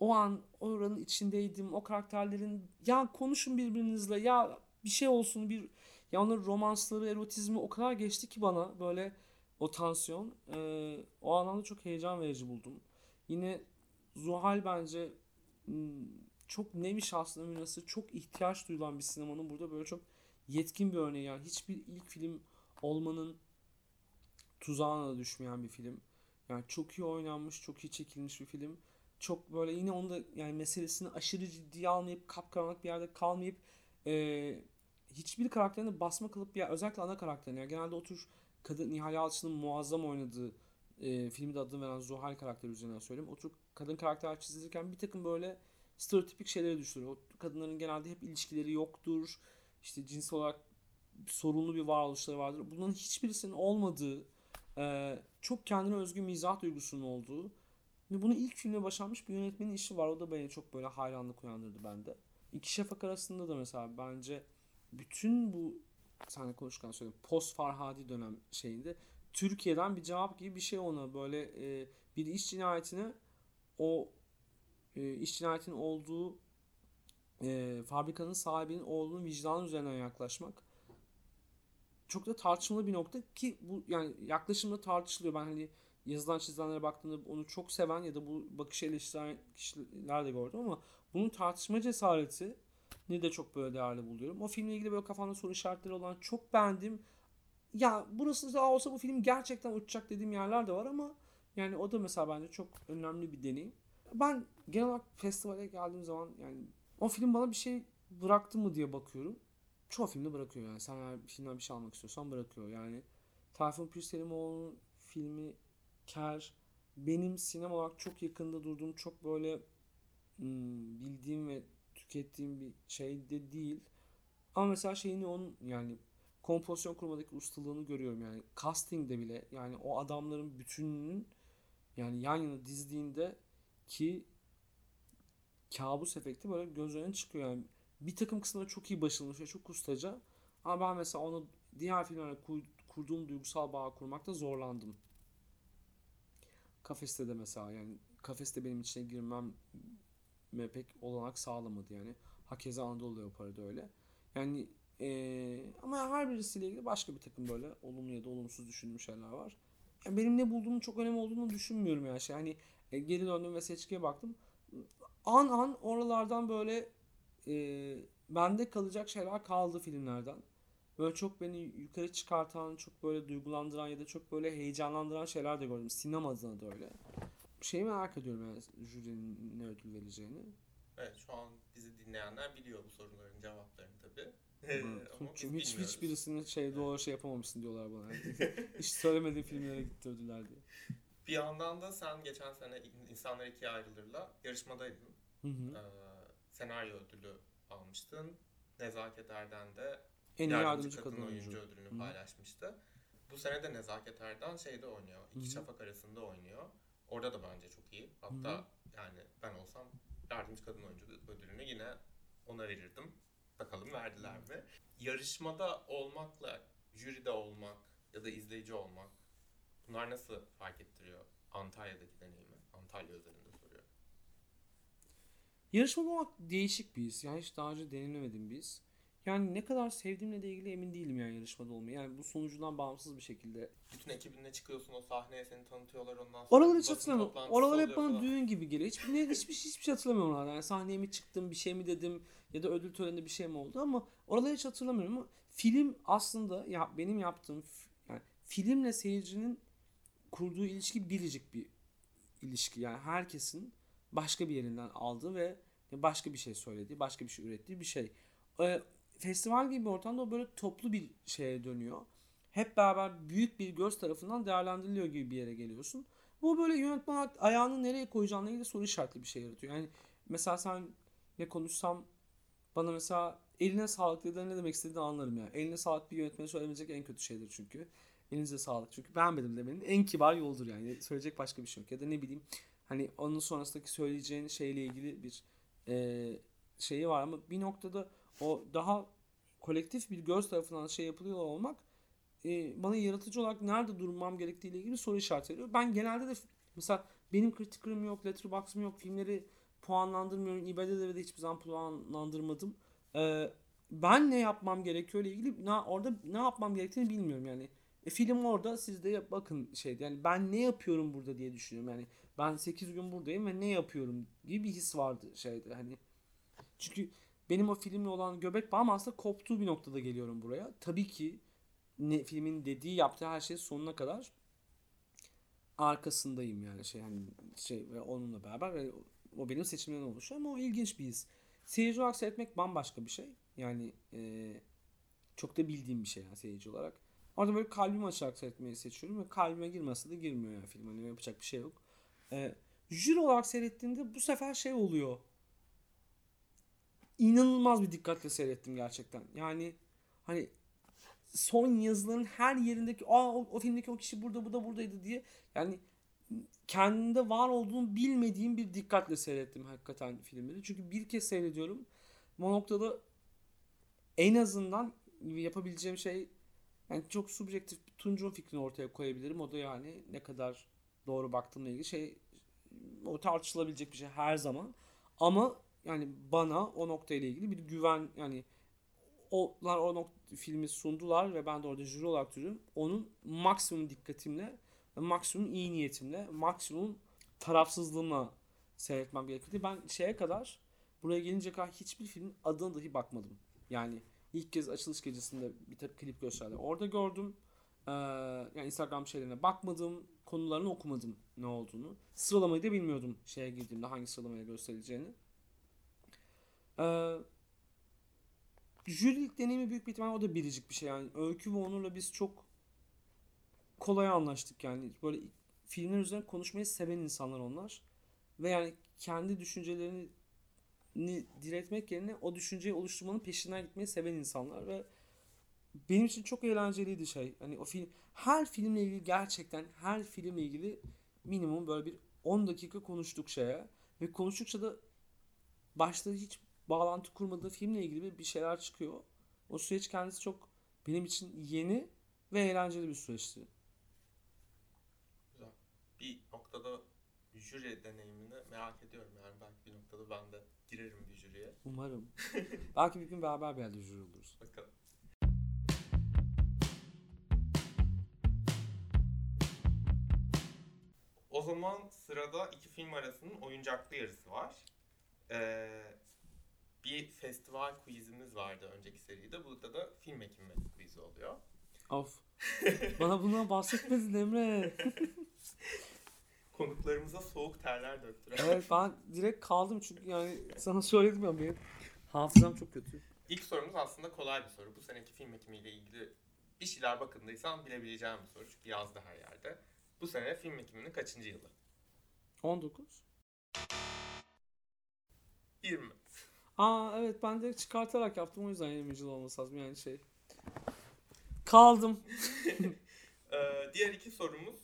o an oranın içindeydim. O karakterlerin ya konuşun birbirinizle ya bir şey olsun bir ya onların romansları, erotizmi o kadar geçti ki bana böyle o tansiyon. Ee, o anlamda çok heyecan verici buldum. Yine Zuhal bence çok nevi şahsına münasır, çok ihtiyaç duyulan bir sinemanın burada böyle çok yetkin bir örneği. Yani hiçbir ilk film olmanın tuzağına da düşmeyen bir film. Yani çok iyi oynanmış, çok iyi çekilmiş bir film. Çok böyle yine onu da yani meselesini aşırı ciddiye almayıp kapkaranlık bir yerde kalmayıp e, hiçbir karakterine basma kalıp bir özellikle ana karakterine yani genelde o tür kadın Nihal Yalçın'ın muazzam oynadığı e, filmde adını veren Zuhal karakteri üzerinden söyleyeyim. O tür kadın karakter çizilirken bir takım böyle stereotipik şeylere düşürüyor. O kadınların genelde hep ilişkileri yoktur. işte cinsel olarak sorunlu bir varoluşları vardır. Bunların hiçbirisinin olmadığı, e, çok kendine özgü mizah duygusunun olduğu ve bunu ilk filmde başarmış bir yönetmenin işi var. O da beni çok böyle hayranlık uyandırdı bende. İki şafak arasında da mesela bence bütün bu seninle konuşurken söyledim. Post Farhadi dönem şeyinde Türkiye'den bir cevap gibi bir şey ona böyle e, bir iş cinayetine o e, iş cinayetinin olduğu e, fabrikanın sahibinin oğlunun vicdanı üzerinden yaklaşmak çok da tartışmalı bir nokta ki bu yani yaklaşımda tartışılıyor. Ben hani yazılan çizilenlere baktığımda onu çok seven ya da bu bakışı eleştiren kişiler de gördüm ama bunun tartışma cesareti ne de çok böyle değerli buluyorum. O filmle ilgili böyle kafamda soru işaretleri olan çok beğendim. Ya burası da olsa bu film gerçekten uçacak dediğim yerler de var ama yani o da mesela bence çok önemli bir deneyim. Ben genel olarak festivale geldiğim zaman yani o film bana bir şey bıraktı mı diye bakıyorum. Çoğu filmde bırakıyor yani. Sen eğer filmden bir şey almak istiyorsan bırakıyor. Yani Tayfun Pürselimoğlu'nun filmi Ker benim sinema olarak çok yakında durduğum çok böyle hmm, bildiğim ve tükettiğim bir şey de değil. Ama mesela şeyini onun yani kompozisyon kurmadaki ustalığını görüyorum yani castingde bile yani o adamların bütününün yani yan yana dizdiğinde ki kabus efekti böyle göz önüne çıkıyor yani bir takım kısımları çok iyi başarılmış ve çok ustaca ama ben mesela onu diğer filmlerle kurduğum duygusal bağ kurmakta zorlandım. Kafeste de mesela yani kafeste benim içine girmem pek olanak sağlamadı yani. Hakeza Anadolu Leopar'ı da öyle. Yani ee, ama her birisiyle ilgili başka bir takım böyle olumlu ya da olumsuz düşündüğüm şeyler var. Yani benim ne bulduğumun çok önemli olduğunu düşünmüyorum yani. Şey. Hani e, geri döndüm ve seçkiye baktım. An an oralardan böyle e, bende kalacak şeyler kaldı filmlerden. Böyle çok beni yukarı çıkartan, çok böyle duygulandıran ya da çok böyle heyecanlandıran şeyler de gördüm. Sinema adına da öyle. Şeyi merak ediyorum yani jürinin ne ödül vereceğini. Evet şu an bizi dinleyenler biliyor bu soruların cevaplarını tabii. Çünkü hiç hiçbirisinin şey doğru şey yapamamışsın diyorlar bana. (laughs) (laughs) hiç söylemediğim filmlere gitti ödüller diye. Bir yandan da sen geçen sene insanlar ikiye ayrılırla yarışmadaydın. Hı hı. Ee, senaryo ödülü almıştın. Nezaket Erden de en iyi yardımcı, kadın, kadın oyuncu, oyuncu ödülünü hı. paylaşmıştı. Bu sene de Nezaket Erden şeyde oynuyor. İki hı. şafak arasında oynuyor. Orada da bence çok iyi. Hatta hı. yani ben olsam yardımcı kadın oyuncu ödülünü yine ona verirdim. Bakalım verdiler mi? Yarışmada olmakla jüride olmak ya da izleyici olmak bunlar nasıl fark ettiriyor Antalya'daki deneyimi? Antalya özelinde Yarışmada olmak değişik bir his. Yani hiç daha önce deneyimlemedim biz. Yani ne kadar sevdiğimle de ilgili emin değilim yani yarışmada olmayı. Yani bu sonucudan bağımsız bir şekilde. Bütün ekibinle çıkıyorsun o sahneye seni tanıtıyorlar ondan sonra. Oraları hiç hatırlamıyorum. Oralar hep bana falan. düğün gibi geliyor. Hiç, ne, hiçbir, hiçbir şey hatırlamıyorum oralardan. Yani sahneye mi çıktım bir şey mi dedim ya da ödül töreninde bir şey mi oldu ama oraları hiç hatırlamıyorum ama film aslında ya benim yaptığım yani filmle seyircinin kurduğu ilişki biricik bir ilişki. Yani herkesin başka bir yerinden aldığı ve başka bir şey söylediği, başka bir şey ürettiği bir şey. Ee, festival gibi bir ortamda böyle toplu bir şeye dönüyor. Hep beraber büyük bir göz tarafından değerlendiriliyor gibi bir yere geliyorsun. Bu böyle yönetmen ayağını nereye koyacağına ilgili soru işaretli bir şey yaratıyor. Yani mesela sen ne konuşsam bana mesela eline sağlık dediğinde ne demek istediğini anlarım ya. Eline sağlık bir yönetmene söylemeyecek en kötü şeydir çünkü. Elinize sağlık çünkü beğenmedim demenin en kibar yoldur yani. Söyleyecek başka bir şey yok. Ya da ne bileyim hani onun sonrasındaki söyleyeceğin şeyle ilgili bir e, şeyi var ama bir noktada o daha kolektif bir göz tarafından şey yapılıyor olmak e, bana yaratıcı olarak nerede durmam gerektiği ile ilgili soru işareti veriyor. Ben genelde de mesela benim kritiklerim yok, letterbox'ım yok, filmleri puanlandırmıyorum. IMDb'de de hiçbir zaman puanlandırmadım. Ee, ben ne yapmam gerekiyor ile ilgili ne, orada ne yapmam gerektiğini bilmiyorum yani. E, film orada siz de bakın şeydi yani ben ne yapıyorum burada diye düşünüyorum yani ben 8 gün buradayım ve ne yapıyorum gibi bir his vardı şeyde hani. Çünkü benim o filmle olan göbek bağım aslında koptuğu bir noktada geliyorum buraya. Tabii ki ne, filmin dediği yaptığı her şey sonuna kadar arkasındayım yani şey hani şey ve onunla beraber ve o benim seçimlerimden oluşuyor ama o ilginç bir his. Seyirci olarak seyretmek bambaşka bir şey. Yani e, çok da bildiğim bir şey yani seyirci olarak. Orada böyle kalbimi açarak seyretmeyi seçiyorum ve kalbime girmese de girmiyor yani film. Hani yapacak bir şey yok. E, jüri olarak seyrettiğinde bu sefer şey oluyor inanılmaz bir dikkatle seyrettim gerçekten. Yani hani son yazıların her yerindeki aa o, o filmdeki o kişi burada bu da buradaydı diye yani kendinde var olduğunu bilmediğim bir dikkatle seyrettim hakikaten filmleri. Çünkü bir kez seyrediyorum. Bu noktada en azından yapabileceğim şey yani çok subjektif Tunç'un fikrini ortaya koyabilirim. O da yani ne kadar doğru baktığımla ilgili şey o tartışılabilecek bir şey her zaman. Ama yani bana o noktayla ilgili bir güven yani onlar o nokta, filmi sundular ve ben de orada jüri olarak duruyorum. Onun maksimum dikkatimle, maksimum iyi niyetimle, maksimum tarafsızlığımla seyretmem gerekirdi. Ben şeye kadar buraya gelince kadar hiçbir filmin adına dahi bakmadım. Yani ilk kez açılış gecesinde bir klip gösterdi. Orada gördüm. Ee, yani Instagram şeylerine bakmadım. Konularını okumadım ne olduğunu. Sıralamayı da bilmiyordum şeye girdiğimde hangi sıralamaya gösterileceğini. Ee, jürilik deneyimi büyük bir ihtimal o da biricik bir şey yani. Öykü ve Onur'la biz çok kolay anlaştık yani. Böyle filmler üzerine konuşmayı seven insanlar onlar. Ve yani kendi düşüncelerini diretmek yerine o düşünceyi oluşturmanın peşinden gitmeyi seven insanlar ve benim için çok eğlenceliydi şey. Hani o film her filmle ilgili gerçekten her filmle ilgili minimum böyle bir 10 dakika konuştuk şeye ve konuştukça da başta hiç bağlantı kurmadığı filmle ilgili bir şeyler çıkıyor. O süreç kendisi çok benim için yeni ve eğlenceli bir süreçti. Güzel. Bir noktada jüri deneyimini merak ediyorum yani belki bir noktada ben de girerim bir jüriye. Umarım. (laughs) belki bir gün beraber bir yerde jüri oluruz. Bakalım. Zaman sırada iki film arasının oyuncaklı yarısı var. Ee, bir festival quizimiz vardı önceki seride. Burada da film ekimi quizi oluyor. Of. Bana bundan bahsetmedin Emre. (laughs) Konuklarımıza soğuk terler döktüler. Evet ben direkt kaldım çünkü yani sana söyledim ya benim hafızam çok kötü. İlk sorumuz aslında kolay bir soru. Bu seneki film ekimiyle ilgili bir şeyler bakındıysan bilebileceğim bir soru. Çünkü yazdı her yerde. Bu sene film ekiminin kaçıncı yılı? 19. 20. Aa evet ben de çıkartarak yaptım o yüzden 20 yıl olması lazım yani şey. Kaldım. (laughs) ee, diğer iki sorumuz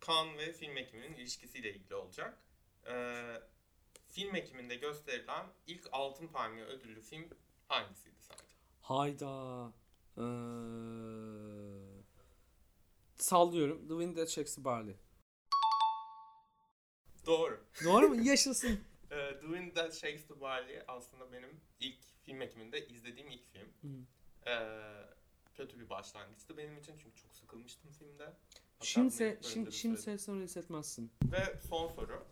kan ve film ekiminin ilişkisiyle ilgili olacak. Ee, film ekiminde gösterilen ilk Altın Palmiye ödüllü film hangisiydi sence? Hayda. Ee, sallıyorum. The Wind That Shakes the Barley. Doğru. Doğru mu? (laughs) Yaşasın. The Wind That Shakes the Barley aslında benim ilk film ekiminde izlediğim ilk film. Ee, kötü bir başlangıçtı benim için çünkü çok sıkılmıştım filmde. Hatta şimdi se şimdi, şimdi sonra hissetmezsin. Ve son soru.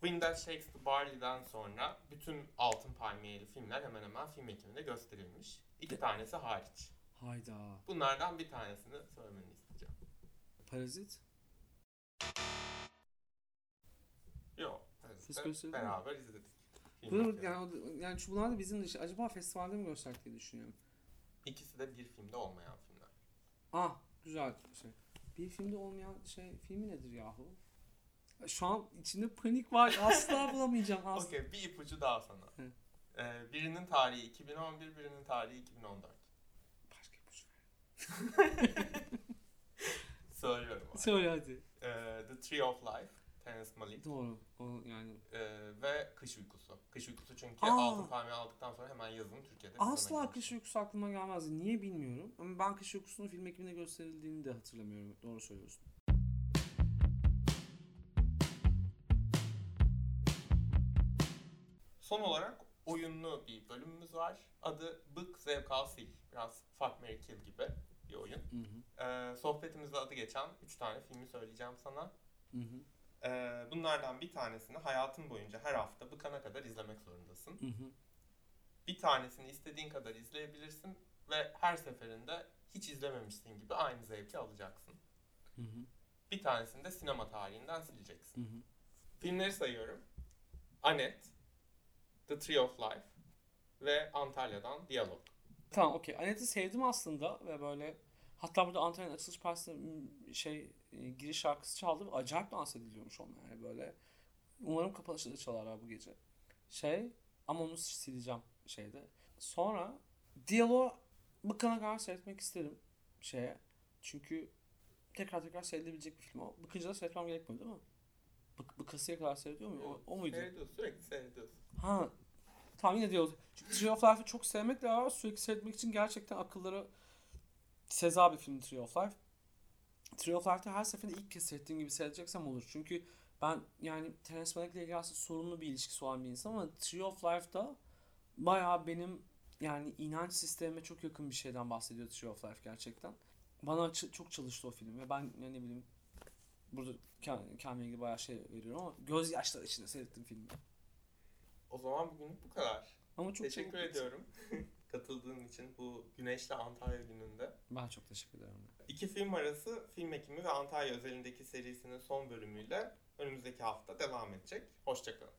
Wind That Shakes the Barley'den sonra bütün Altın Palmiyeli filmler hemen hemen film ekiminde gösterilmiş. İki tanesi hariç. Hayda. Bunlardan bir tanesini söylemeni isteyeceğim. Parazit. Yok. Siz Evet, gösterdin mi? beraber izledik. Bunu, yani, yani şu bunlar da bizim dışı. Acaba festivalde mi gösterdik diye düşünüyorum. İkisi de bir filmde olmayan filmler. Ah güzel şey. Bir filmde olmayan şey filmi nedir yahu? Şu an içinde panik var. Asla (laughs) bulamayacağım. Asla. Okey bir ipucu daha sana. Ee, birinin tarihi 2011, birinin tarihi 2014. (laughs) Söylüyorum. abi. Söyle hadi. Ee, The Tree of Life, Terrence Malick Doğru. O yani ee, ve Kış Uykusu. Kış Uykusu çünkü Aa. Altın Palmiye aldıktan sonra hemen yazın Türkiye'de. asla kış uykusu aklıma gelmezdi. Niye bilmiyorum. Ama ben kış uykusunun film ekibinde gösterildiğini de hatırlamıyorum. Doğru söylüyorsun. Son olarak oyunlu bir bölümümüz var. Adı Bık Zevk Al Sil. Biraz Fuck, Marry, Kill gibi bir oyun. Hı hı. Ee, sohbetimizde adı geçen 3 tane filmi söyleyeceğim sana. Hı hı. Ee, bunlardan bir tanesini hayatın boyunca her hafta bıkana kadar izlemek zorundasın. Hı hı. Bir tanesini istediğin kadar izleyebilirsin ve her seferinde hiç izlememişsin gibi aynı zevki alacaksın. Hı hı. Bir tanesini de sinema tarihinden sileceksin. Hı hı. Filmleri sayıyorum. Annette, The Tree of Life ve Antalya'dan Diyalog. Tamam okey. Anet'i sevdim aslında ve böyle hatta burada Antalya'nın açılış partisinde şey e, giriş şarkısı çaldı acayip dans ediliyormuş onlar yani böyle. Umarım kapanışta da çalarlar bu gece. Şey Ama onu sileceğim şeyde. Sonra Diyalo bıkana kadar seyretmek isterim şeye. Çünkü tekrar tekrar seyredilebilecek bir film o. Bıkınca da seyretmem gerekmiyor değil mi? Bık, bıkasıya kadar seyrediyor muyum? O, o muydu? Seyrediyorsun, sürekli seyrediyorsun. Ha. Tamam yine Diyalo. Çünkü Tree of Life'ı çok sevmekle beraber sürekli seyretmek için gerçekten akılları seza bir film Tree of Life. Tree of Life'te her seferinde ilk kez seyrettiğim gibi seyredeceksem olur. Çünkü ben yani Terence Malick'le ilgili aslında sorunlu bir ilişkisi olan bir insan ama Tree of Life'da bayağı benim yani inanç sistemime çok yakın bir şeyden bahsediyor Tree of Life gerçekten. Bana çok çalıştı o film ve ben ne bileyim burada kend- kendime ilgili bayağı şey veriyorum ama gözyaşları içinde seyrettim filmi. O zaman bugünlük bu kadar. Ama çok Teşekkür bitti. ediyorum (laughs) katıldığın için bu güneşli Antalya gününde. Ben çok teşekkür ederim. İki film arası film ekimi ve Antalya özelindeki serisinin son bölümüyle önümüzdeki hafta devam edecek. Hoşçakalın.